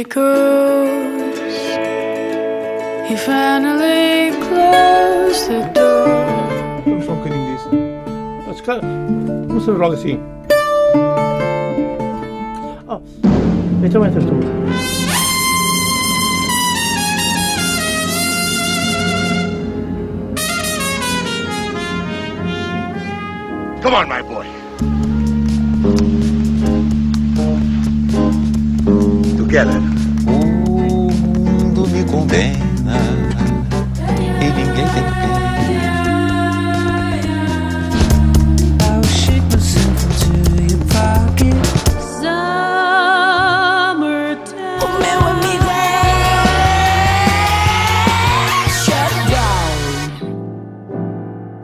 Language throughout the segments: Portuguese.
echoes. He finally closed the door. I'm fucking this. That's kind of. What's the wrong thing? Oh, it's a winter tool. Come on, my boy. together.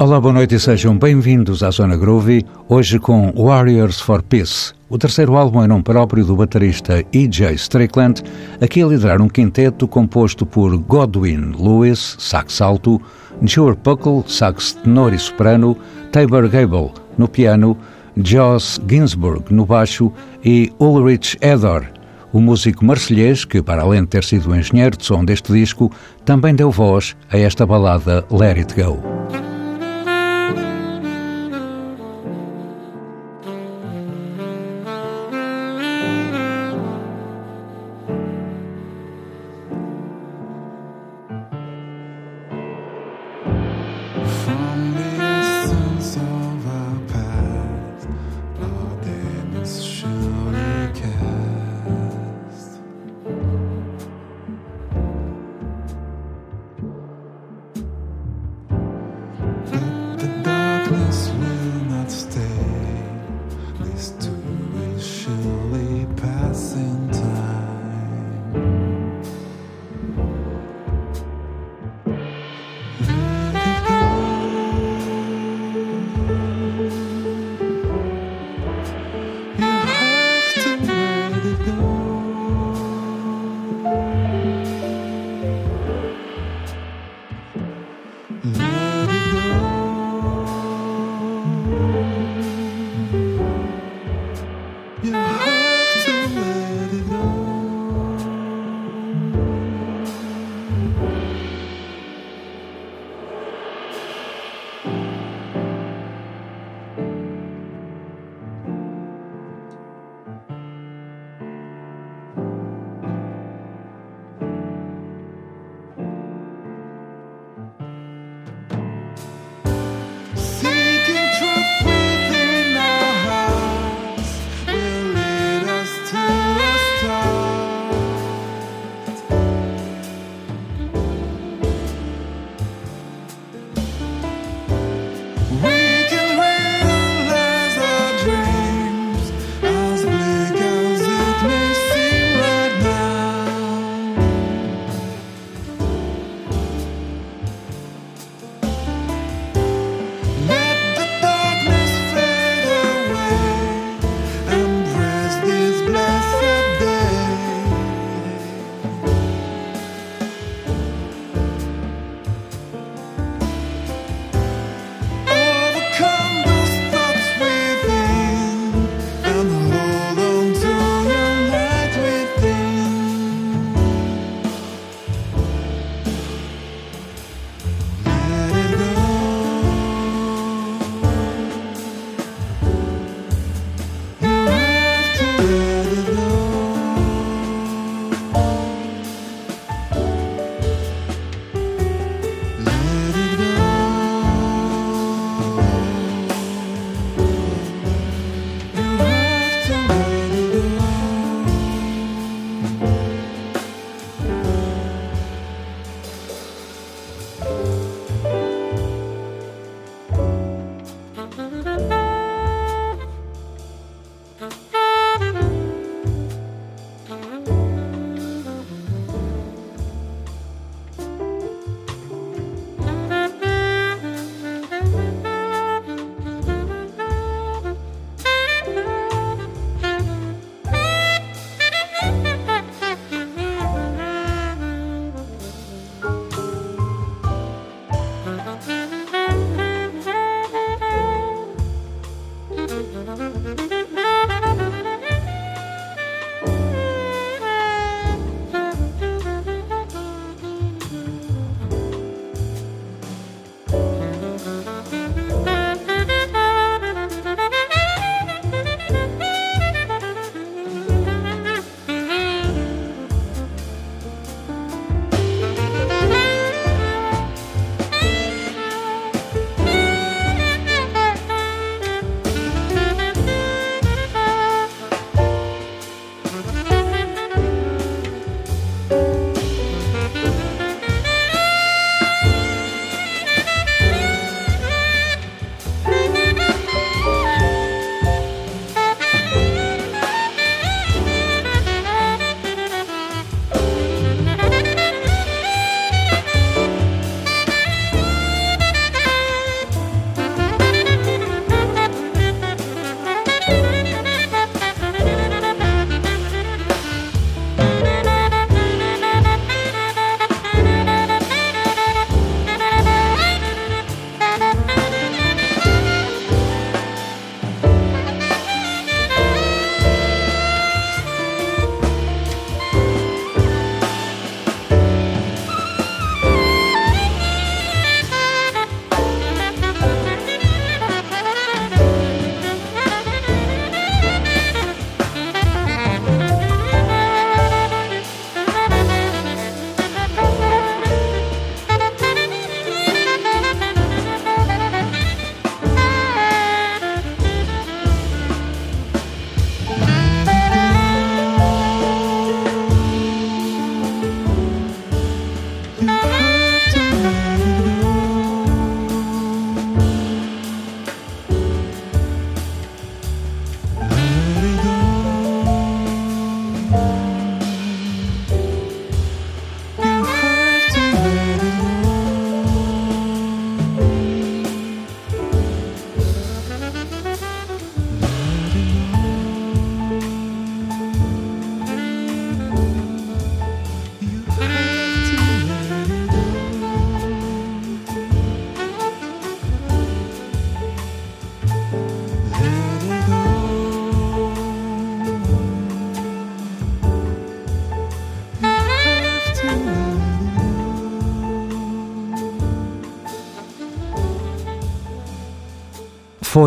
Olá, boa noite e sejam bem-vindos à Zona Groovy, hoje com Warriors for Peace, o terceiro álbum em nome próprio do baterista E.J. Strickland, aqui a liderar um quinteto composto por Godwin Lewis, sax alto, Joe Puckle, sax tenor e soprano, Tabor Gable no piano, Joss Ginsburg no baixo e Ulrich Edor, o músico marselhês que, para além de ter sido o engenheiro de som deste disco, também deu voz a esta balada Let It Go.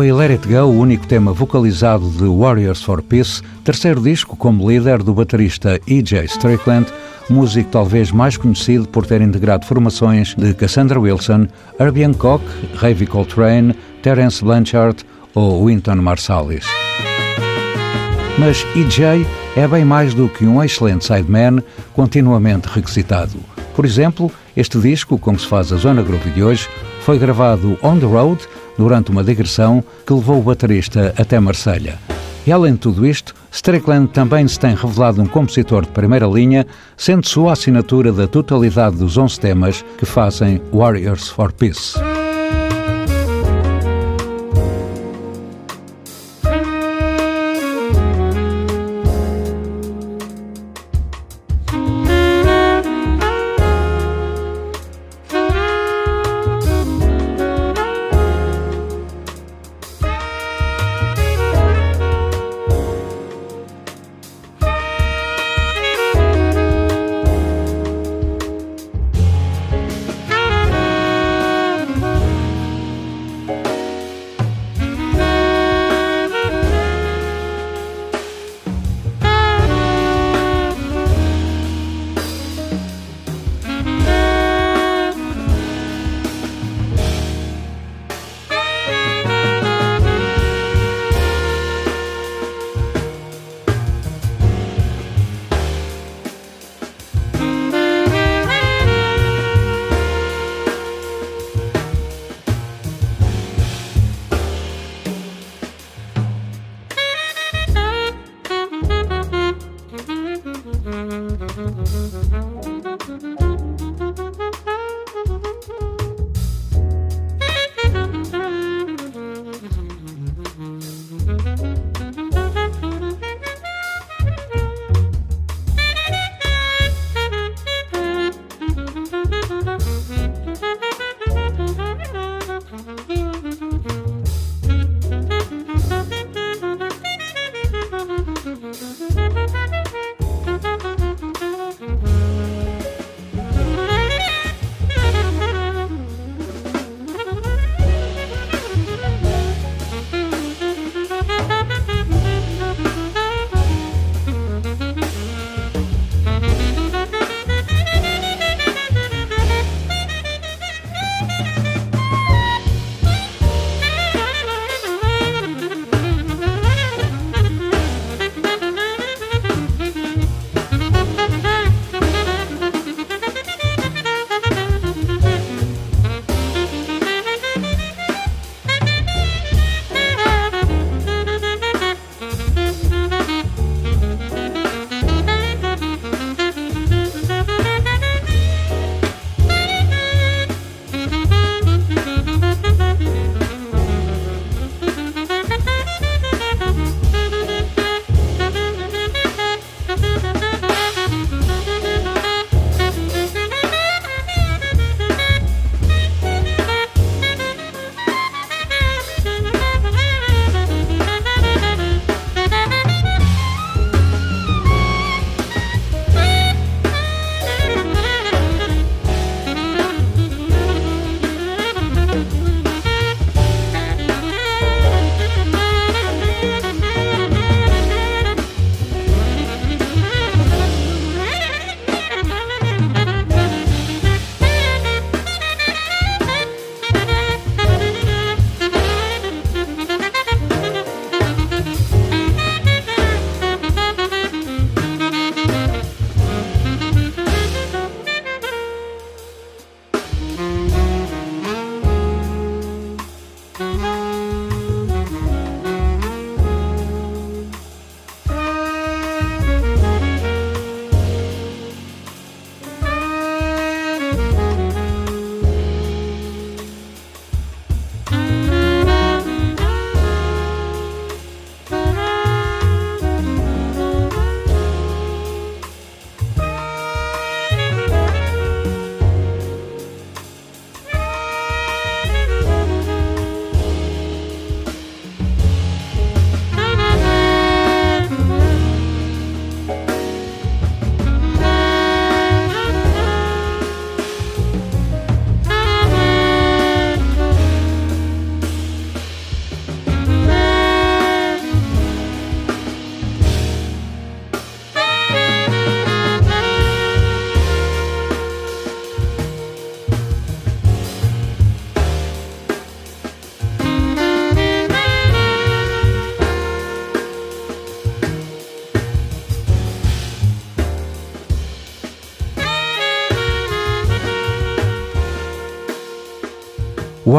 Foi Let It Go o único tema vocalizado de Warriors for Peace, terceiro disco como líder do baterista E.J. Strickland, músico talvez mais conhecido por ter integrado formações de Cassandra Wilson, Herbie Hancock, Ravi Coltrane, Terence Blanchard ou Wynton Marsalis. Mas E.J. é bem mais do que um excelente sideman continuamente requisitado. Por exemplo, este disco, como se faz a Zona Groove de hoje, foi gravado on the road durante uma digressão que levou o baterista até Marselha. E além de tudo isto, Strickland também se tem revelado um compositor de primeira linha, sendo sua assinatura da totalidade dos 11 temas que fazem Warriors for Peace.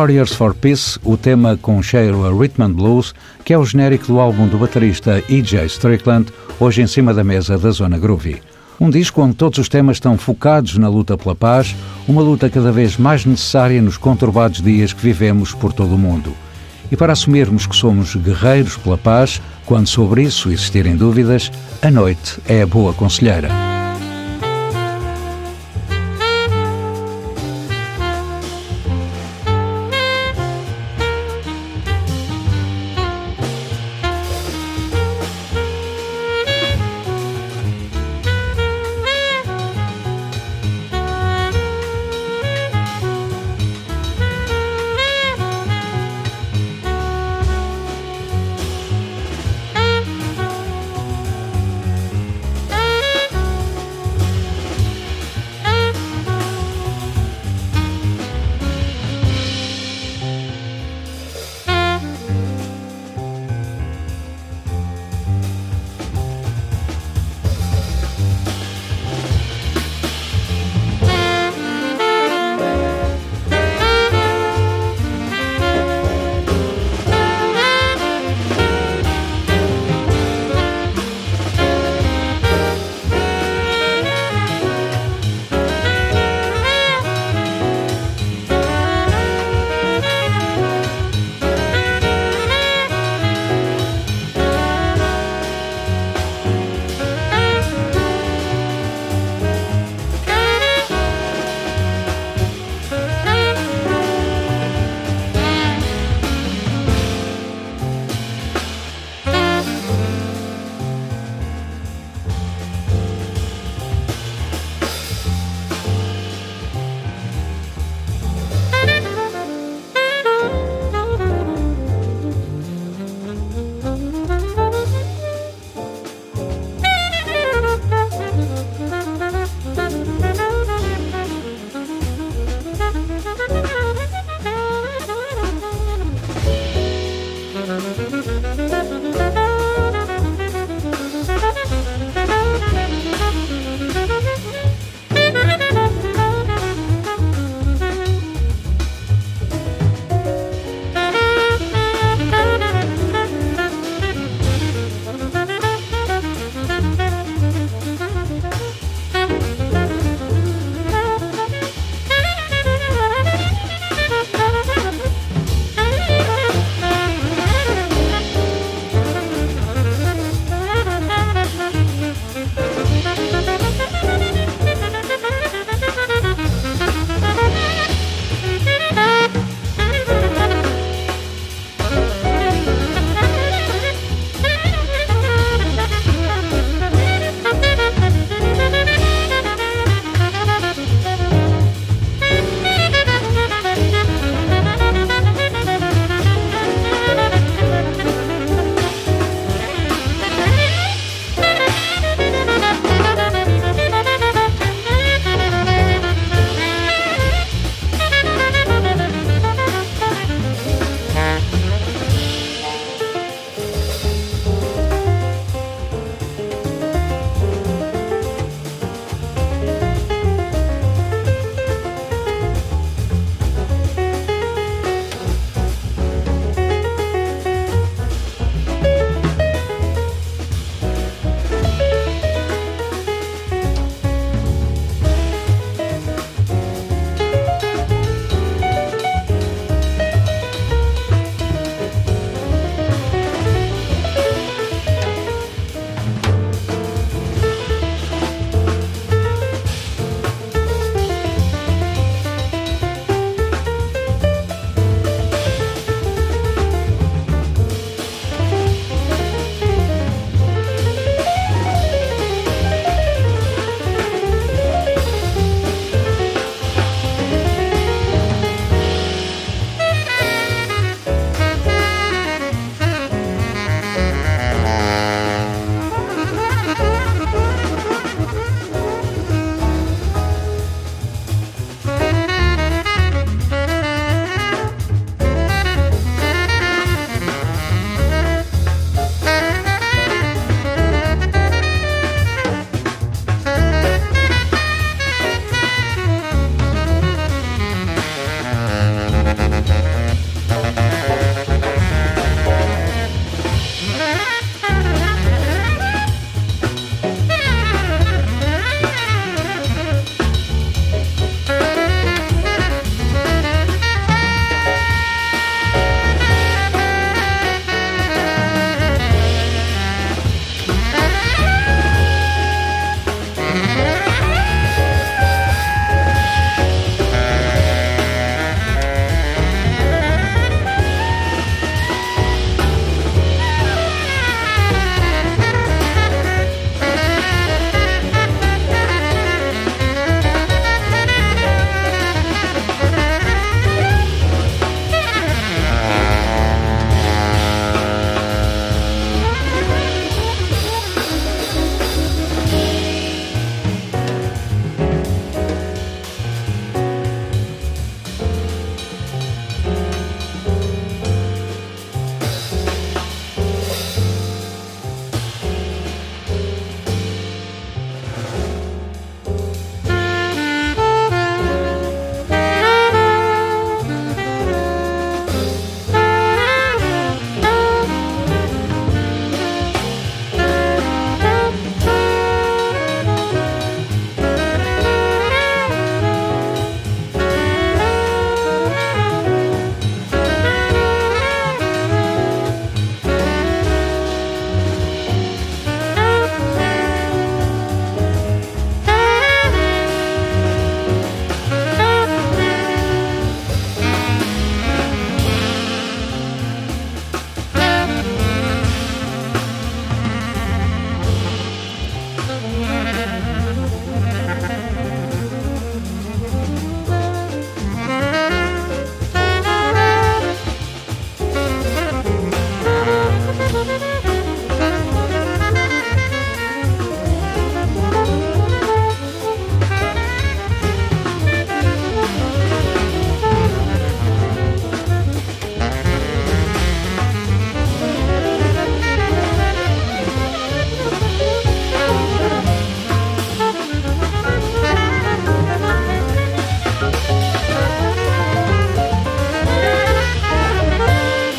Warriors for Peace, o tema com cheiro a Rhythm and Blues, que é o genérico do álbum do baterista E.J. Strickland, hoje em cima da mesa da Zona Groovy. Um disco onde todos os temas estão focados na luta pela paz, uma luta cada vez mais necessária nos conturbados dias que vivemos por todo o mundo. E para assumirmos que somos guerreiros pela paz, quando sobre isso existirem dúvidas, a noite é a boa conselheira.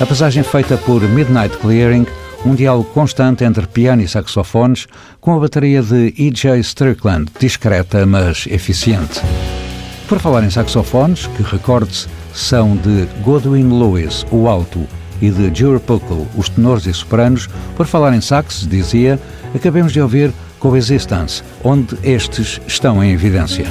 A passagem feita por Midnight Clearing, um diálogo constante entre piano e saxofones, com a bateria de E.J. Strickland, discreta mas eficiente. Por falar em saxofones, que recorde-se, são de Godwin Lewis, o alto, e de Jure Puckle, os tenores e sopranos, por falar em sax, dizia, acabemos de ouvir Coexistence, onde estes estão em evidência.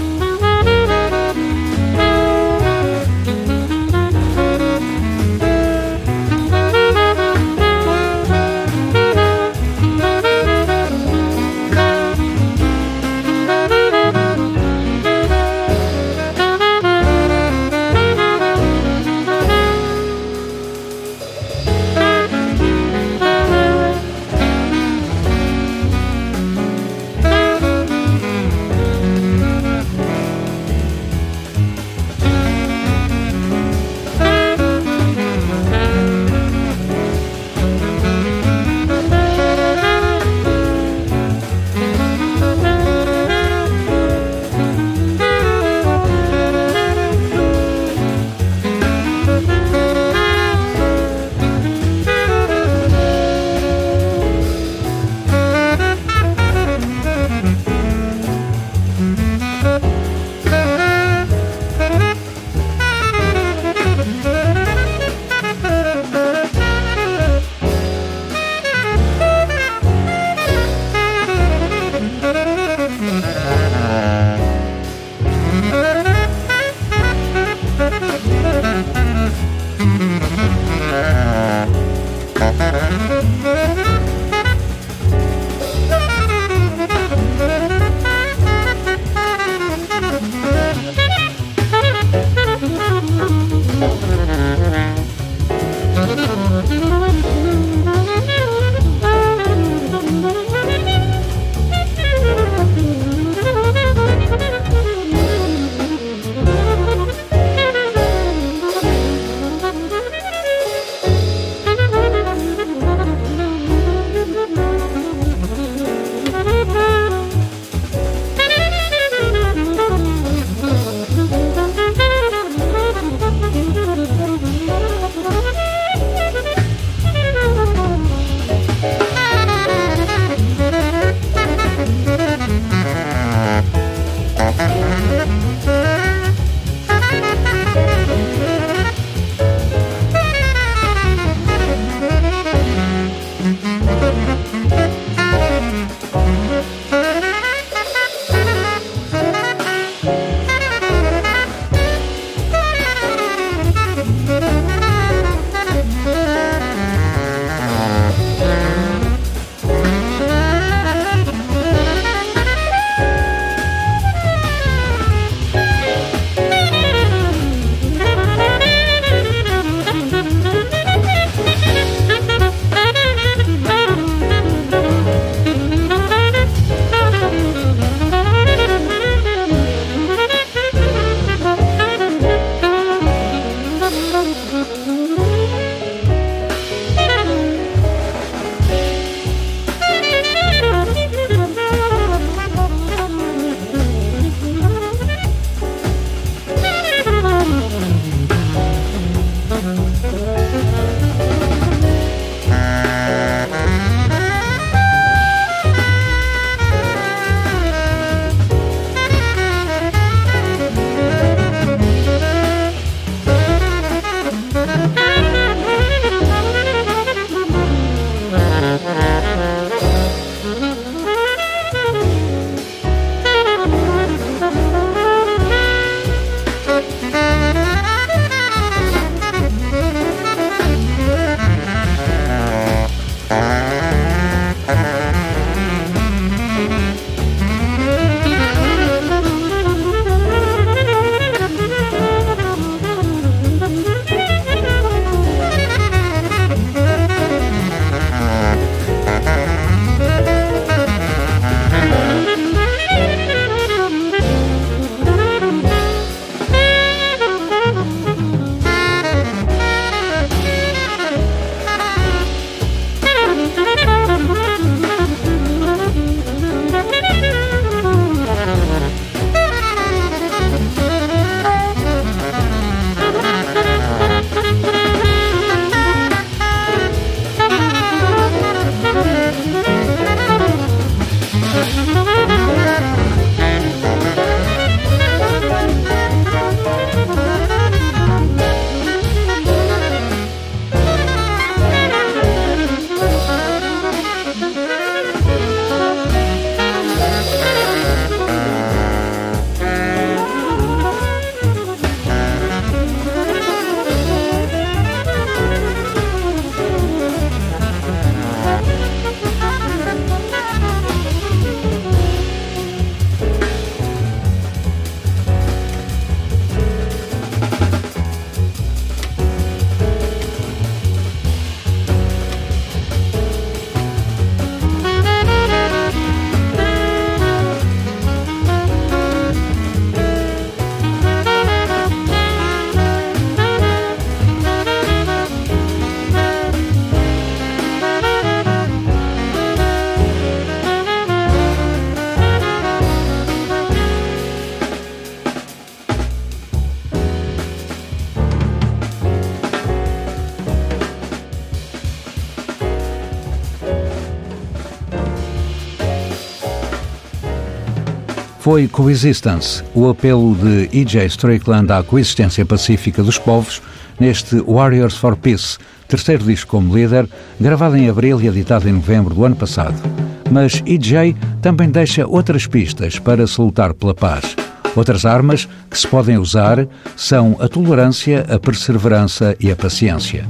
Foi Coexistence, o apelo de E.J. Strickland à coexistência pacífica dos povos neste Warriors for Peace, terceiro disco como líder, gravado em abril e editado em novembro do ano passado. Mas E.J. também deixa outras pistas para se lutar pela paz. Outras armas que se podem usar são a tolerância, a perseverança e a paciência.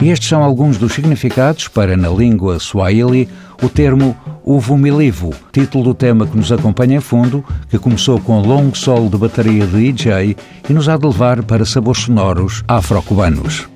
E estes são alguns dos significados para, na língua Swahili, o termo Uvumilivu, título do tema que nos acompanha em fundo, que começou com longo solo de bateria de EJ e nos há de levar para sabores sonoros afro-cubanos.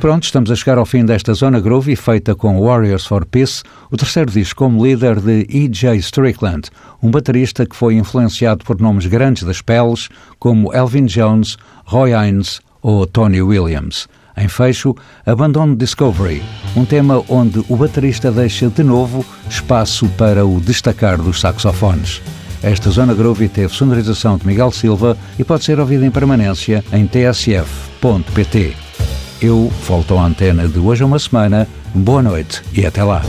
Pronto, estamos a chegar ao fim desta Zona Groovy feita com Warriors for Peace, o terceiro disco como líder de E.J. Strickland, um baterista que foi influenciado por nomes grandes das peles como Elvin Jones, Roy Haynes ou Tony Williams. Em fecho, Abandon Discovery, um tema onde o baterista deixa de novo espaço para o destacar dos saxofones. Esta Zona Groovy teve sonorização de Miguel Silva e pode ser ouvida em permanência em tsf.pt. Eu volto à antena de hoje a uma semana. Boa noite e até lá.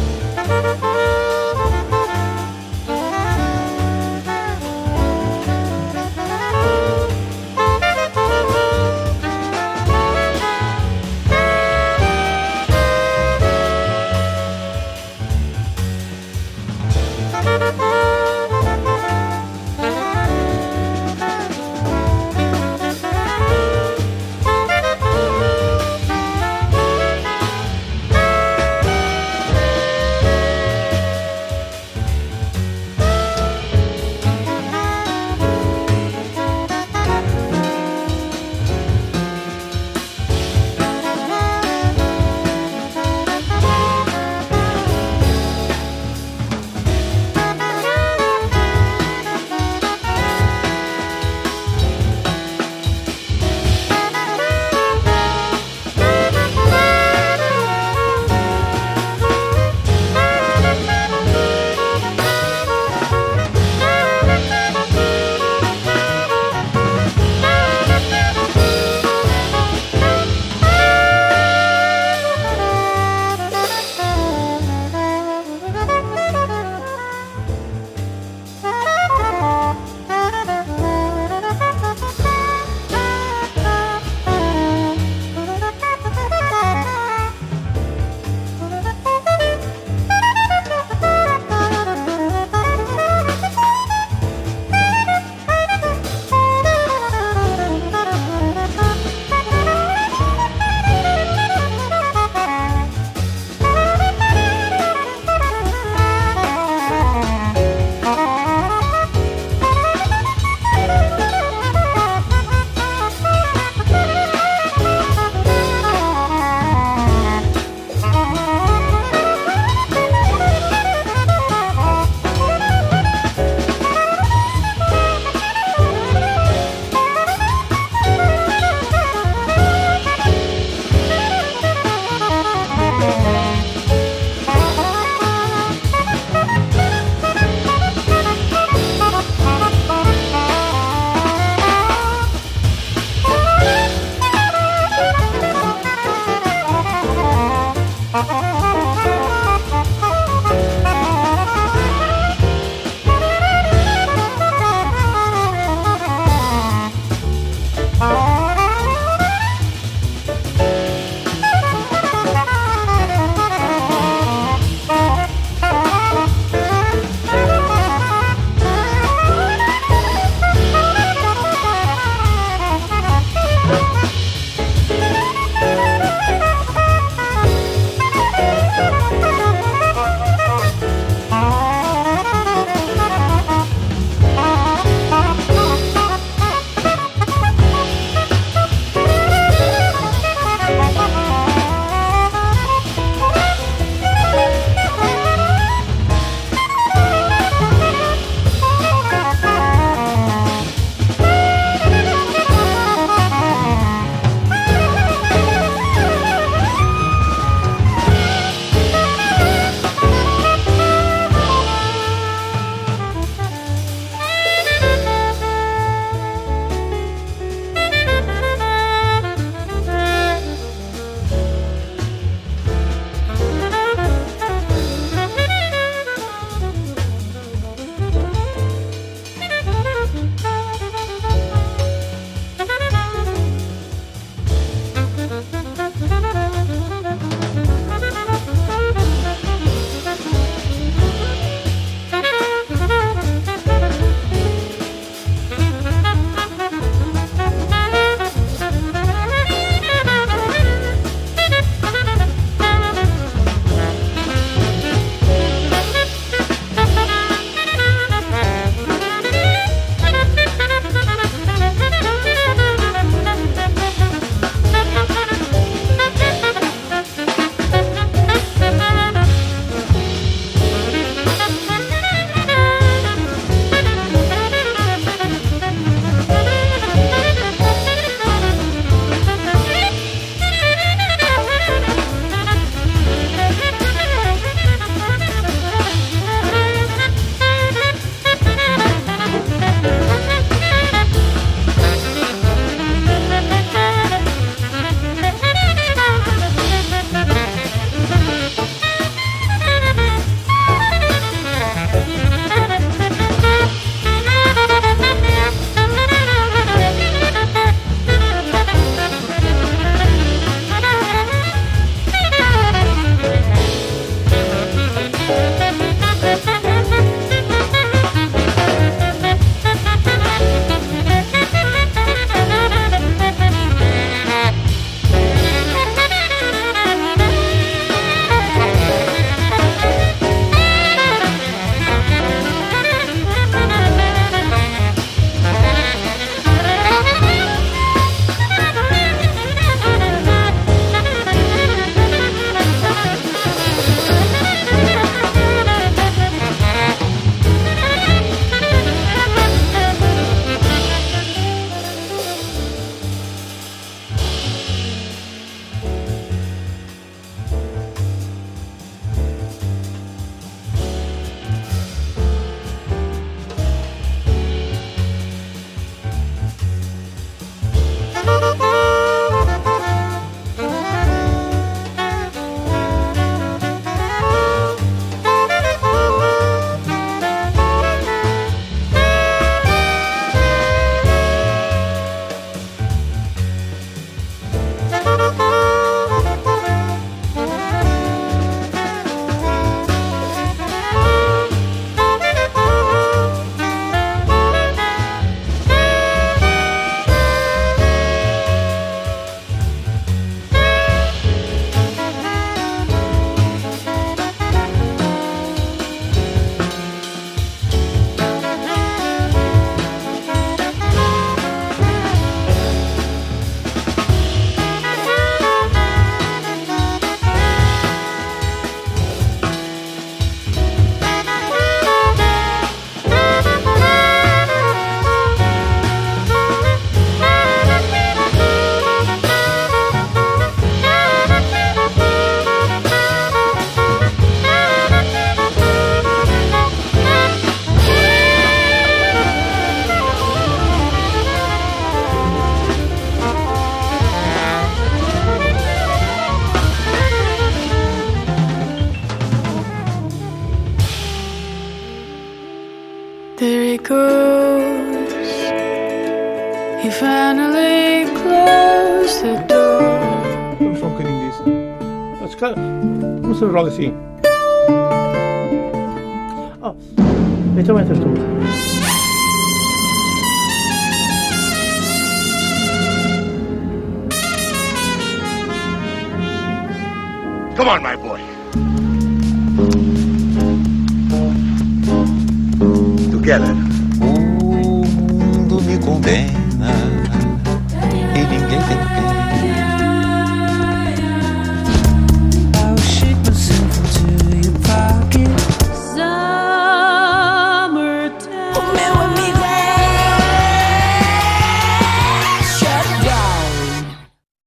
así.